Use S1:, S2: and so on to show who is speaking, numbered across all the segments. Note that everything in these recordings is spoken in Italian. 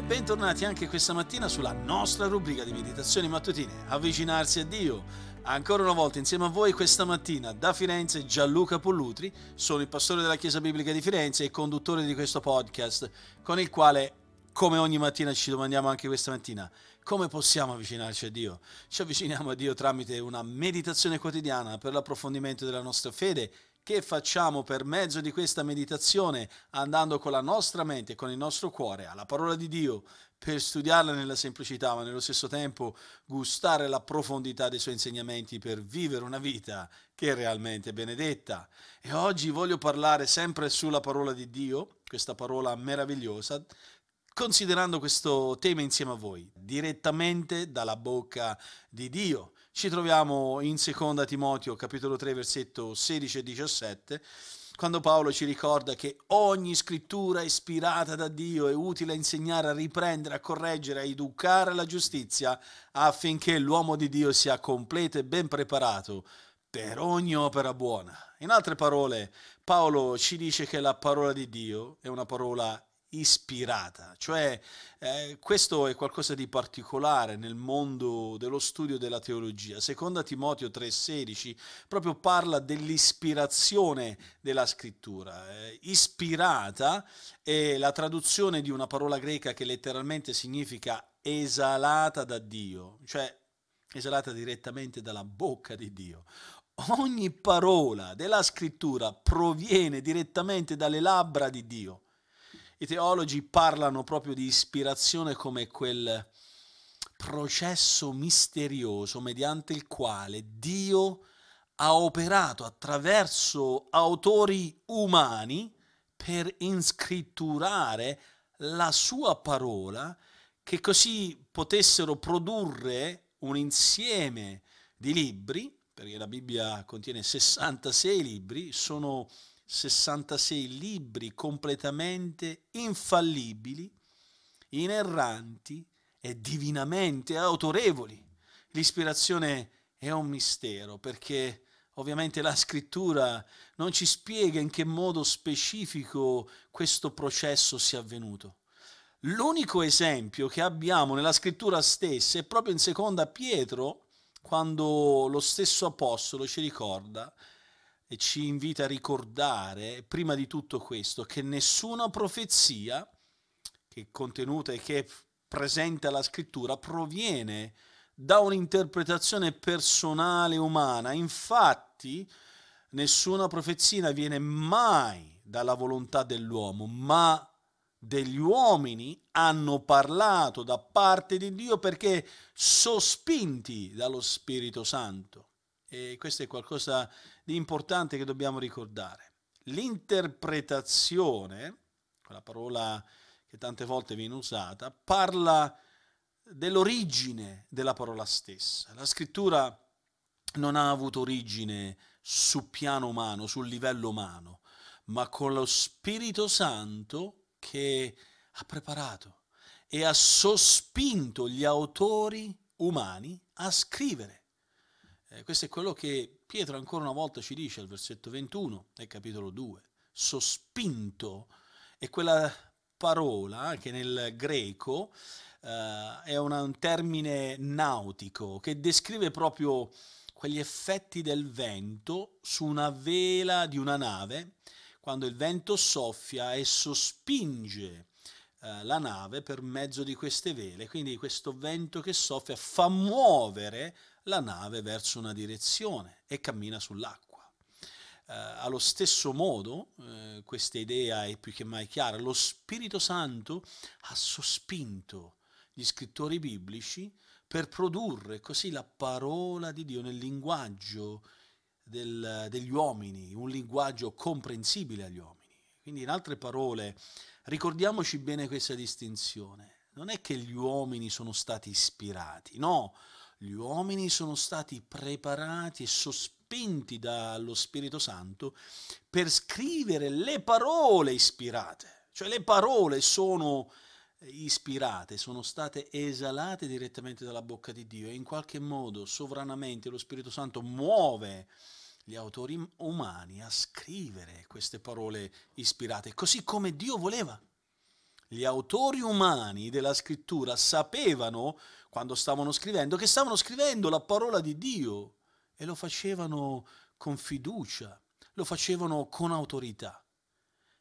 S1: bentornati anche questa mattina sulla nostra rubrica di meditazioni mattutine, avvicinarsi a Dio. Ancora una volta insieme a voi questa mattina da Firenze Gianluca Pollutri, sono il pastore della Chiesa Biblica di Firenze e conduttore di questo podcast con il quale come ogni mattina ci domandiamo anche questa mattina, come possiamo avvicinarci a Dio? Ci avviciniamo a Dio tramite una meditazione quotidiana per l'approfondimento della nostra fede che facciamo per mezzo di questa meditazione, andando con la nostra mente e con il nostro cuore alla parola di Dio, per studiarla nella semplicità, ma nello stesso tempo gustare la profondità dei suoi insegnamenti per vivere una vita che è realmente benedetta. E oggi voglio parlare sempre sulla parola di Dio, questa parola meravigliosa, considerando questo tema insieme a voi, direttamente dalla bocca di Dio. Ci troviamo in 2 Timoteo capitolo 3 versetto 16 e 17 quando Paolo ci ricorda che ogni scrittura ispirata da Dio è utile a insegnare, a riprendere, a correggere, a educare la giustizia affinché l'uomo di Dio sia completo e ben preparato per ogni opera buona. In altre parole, Paolo ci dice che la parola di Dio è una parola ispirata, cioè eh, questo è qualcosa di particolare nel mondo dello studio della teologia. Seconda Timoteo 3:16 proprio parla dell'ispirazione della scrittura. Eh, ispirata è la traduzione di una parola greca che letteralmente significa esalata da Dio, cioè esalata direttamente dalla bocca di Dio. Ogni parola della scrittura proviene direttamente dalle labbra di Dio i teologi parlano proprio di ispirazione come quel processo misterioso mediante il quale Dio ha operato attraverso autori umani per inscritturare la sua parola che così potessero produrre un insieme di libri, perché la Bibbia contiene 66 libri, sono 66 libri completamente infallibili, inerranti e divinamente autorevoli. L'ispirazione è un mistero perché ovviamente la scrittura non ci spiega in che modo specifico questo processo sia avvenuto. L'unico esempio che abbiamo nella scrittura stessa è proprio in seconda Pietro, quando lo stesso apostolo ci ricorda ci invita a ricordare, prima di tutto questo, che nessuna profezia che è contenuta e che presenta la scrittura proviene da un'interpretazione personale umana. Infatti, nessuna profezia viene mai dalla volontà dell'uomo, ma degli uomini hanno parlato da parte di Dio perché sospinti dallo Spirito Santo. E questo è qualcosa di importante che dobbiamo ricordare. L'interpretazione, quella parola che tante volte viene usata, parla dell'origine della parola stessa. La scrittura non ha avuto origine su piano umano, sul livello umano, ma con lo Spirito Santo che ha preparato e ha sospinto gli autori umani a scrivere. Eh, questo è quello che Pietro ancora una volta ci dice al versetto 21 del capitolo 2. Sospinto è quella parola che nel greco eh, è una, un termine nautico che descrive proprio quegli effetti del vento su una vela di una nave, quando il vento soffia e sospinge eh, la nave per mezzo di queste vele. Quindi questo vento che soffia fa muovere la nave verso una direzione e cammina sull'acqua. Eh, allo stesso modo, eh, questa idea è più che mai chiara, lo Spirito Santo ha sospinto gli scrittori biblici per produrre così la parola di Dio nel linguaggio del, degli uomini, un linguaggio comprensibile agli uomini. Quindi in altre parole, ricordiamoci bene questa distinzione. Non è che gli uomini sono stati ispirati, no, gli uomini sono stati preparati e sospinti dallo Spirito Santo per scrivere le parole ispirate, cioè le parole sono ispirate, sono state esalate direttamente dalla bocca di Dio e in qualche modo sovranamente lo Spirito Santo muove gli autori umani a scrivere queste parole ispirate, così come Dio voleva. Gli autori umani della scrittura sapevano, quando stavano scrivendo, che stavano scrivendo la parola di Dio e lo facevano con fiducia, lo facevano con autorità.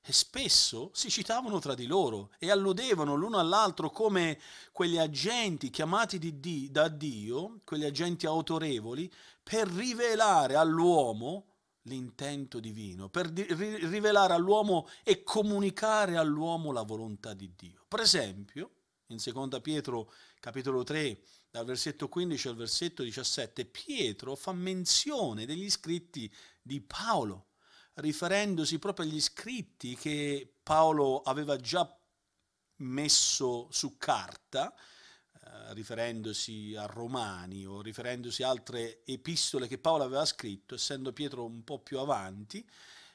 S1: E spesso si citavano tra di loro e alludevano l'uno all'altro come quegli agenti chiamati di Dio, da Dio, quegli agenti autorevoli, per rivelare all'uomo l'intento divino, per di- rivelare all'uomo e comunicare all'uomo la volontà di Dio. Per esempio, in 2 Pietro capitolo 3, dal versetto 15 al versetto 17, Pietro fa menzione degli scritti di Paolo, riferendosi proprio agli scritti che Paolo aveva già messo su carta, riferendosi a Romani o riferendosi a altre epistole che Paolo aveva scritto, essendo Pietro un po' più avanti,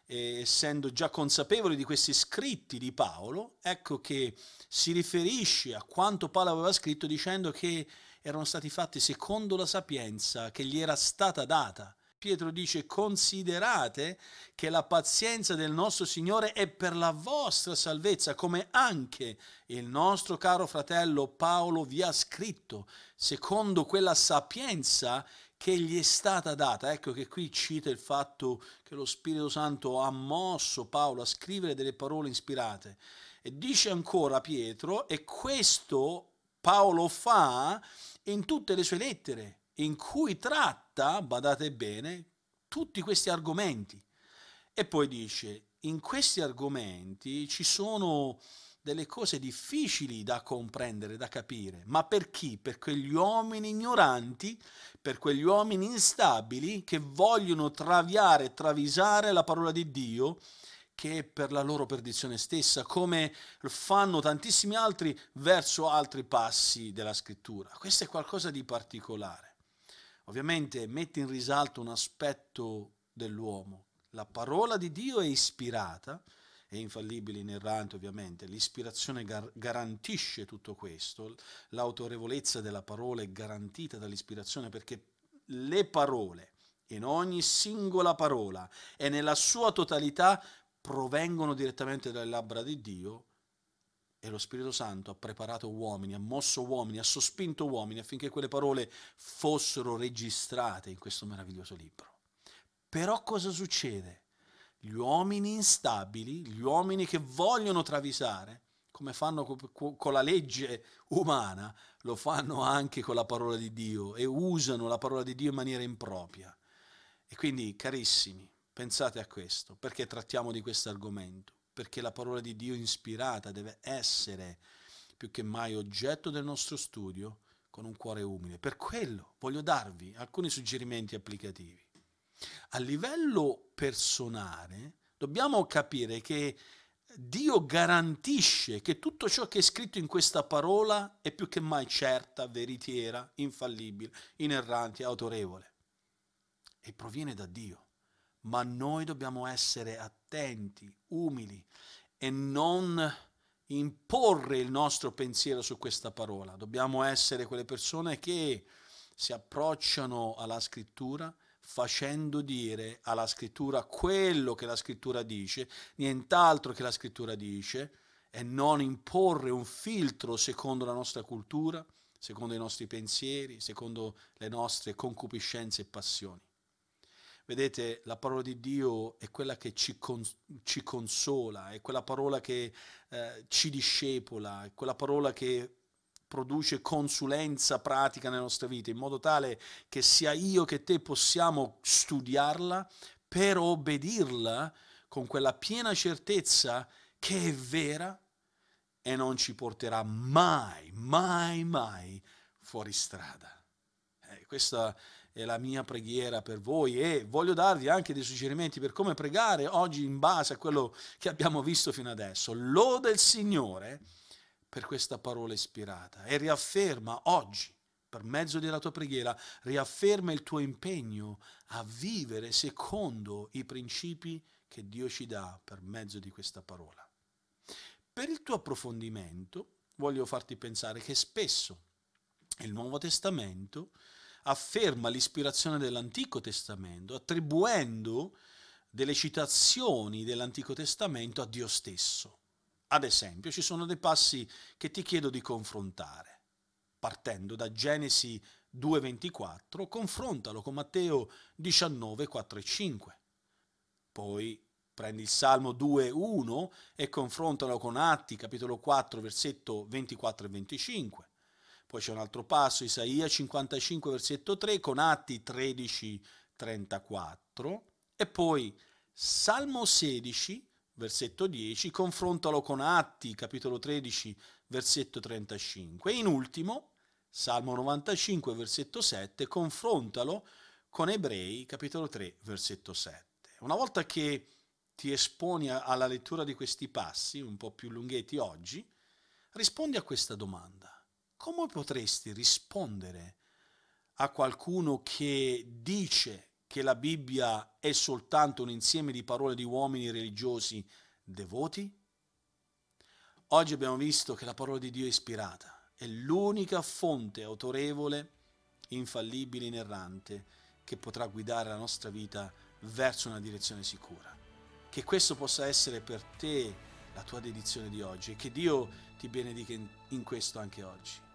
S1: essendo già consapevoli di questi scritti di Paolo, ecco che si riferisce a quanto Paolo aveva scritto dicendo che erano stati fatti secondo la sapienza che gli era stata data. Pietro dice considerate che la pazienza del nostro Signore è per la vostra salvezza, come anche il nostro caro fratello Paolo vi ha scritto, secondo quella sapienza che gli è stata data. Ecco che qui cita il fatto che lo Spirito Santo ha mosso Paolo a scrivere delle parole ispirate. E dice ancora Pietro, e questo Paolo fa in tutte le sue lettere, in cui tratta, badate bene, tutti questi argomenti. E poi dice, in questi argomenti ci sono delle cose difficili da comprendere, da capire. Ma per chi? Per quegli uomini ignoranti, per quegli uomini instabili che vogliono traviare travisare la parola di Dio che è per la loro perdizione stessa, come fanno tantissimi altri verso altri passi della scrittura. Questo è qualcosa di particolare. Ovviamente mette in risalto un aspetto dell'uomo. La parola di Dio è ispirata, è infallibile, inerrante ovviamente, l'ispirazione gar- garantisce tutto questo, l'autorevolezza della parola è garantita dall'ispirazione perché le parole, in ogni singola parola e nella sua totalità, provengono direttamente dalle labbra di Dio e lo Spirito Santo ha preparato uomini, ha mosso uomini, ha sospinto uomini affinché quelle parole fossero registrate in questo meraviglioso libro. Però cosa succede? Gli uomini instabili, gli uomini che vogliono travisare, come fanno con la legge umana, lo fanno anche con la parola di Dio e usano la parola di Dio in maniera impropria. E quindi, carissimi, pensate a questo, perché trattiamo di questo argomento perché la parola di Dio ispirata deve essere più che mai oggetto del nostro studio con un cuore umile. Per quello voglio darvi alcuni suggerimenti applicativi. A livello personale dobbiamo capire che Dio garantisce che tutto ciò che è scritto in questa parola è più che mai certa, veritiera, infallibile, inerrante, autorevole. E proviene da Dio ma noi dobbiamo essere attenti, umili e non imporre il nostro pensiero su questa parola. Dobbiamo essere quelle persone che si approcciano alla scrittura facendo dire alla scrittura quello che la scrittura dice, nient'altro che la scrittura dice, e non imporre un filtro secondo la nostra cultura, secondo i nostri pensieri, secondo le nostre concupiscenze e passioni. Vedete, la parola di Dio è quella che ci, con, ci consola, è quella parola che eh, ci discepola, è quella parola che produce consulenza pratica nella nostra vita, in modo tale che sia io che te possiamo studiarla per obbedirla con quella piena certezza che è vera e non ci porterà mai, mai, mai fuori strada. Eh, questa è la mia preghiera per voi e voglio darvi anche dei suggerimenti per come pregare oggi in base a quello che abbiamo visto fino adesso. Lode il Signore per questa parola ispirata e riafferma oggi, per mezzo della tua preghiera, riafferma il tuo impegno a vivere secondo i principi che Dio ci dà per mezzo di questa parola. Per il tuo approfondimento voglio farti pensare che spesso il Nuovo Testamento afferma l'ispirazione dell'Antico Testamento, attribuendo delle citazioni dell'Antico Testamento a Dio stesso. Ad esempio, ci sono dei passi che ti chiedo di confrontare. Partendo da Genesi 2.24, confrontalo con Matteo 19, 4 e 5. Poi prendi il Salmo 2.1 e confrontalo con Atti, capitolo 4, versetto 24 e 25. Poi c'è un altro passo, Isaia 55, versetto 3, con Atti 13, 34. E poi Salmo 16, versetto 10, confrontalo con Atti, capitolo 13, versetto 35. E in ultimo, Salmo 95, versetto 7, confrontalo con Ebrei, capitolo 3, versetto 7. Una volta che ti esponi alla lettura di questi passi, un po' più lunghetti oggi, rispondi a questa domanda. Come potresti rispondere a qualcuno che dice che la Bibbia è soltanto un insieme di parole di uomini religiosi devoti? Oggi abbiamo visto che la parola di Dio è ispirata, è l'unica fonte autorevole, infallibile, inerrante che potrà guidare la nostra vita verso una direzione sicura. Che questo possa essere per te la tua dedizione di oggi e che Dio ti benedica in, questo anche oggi.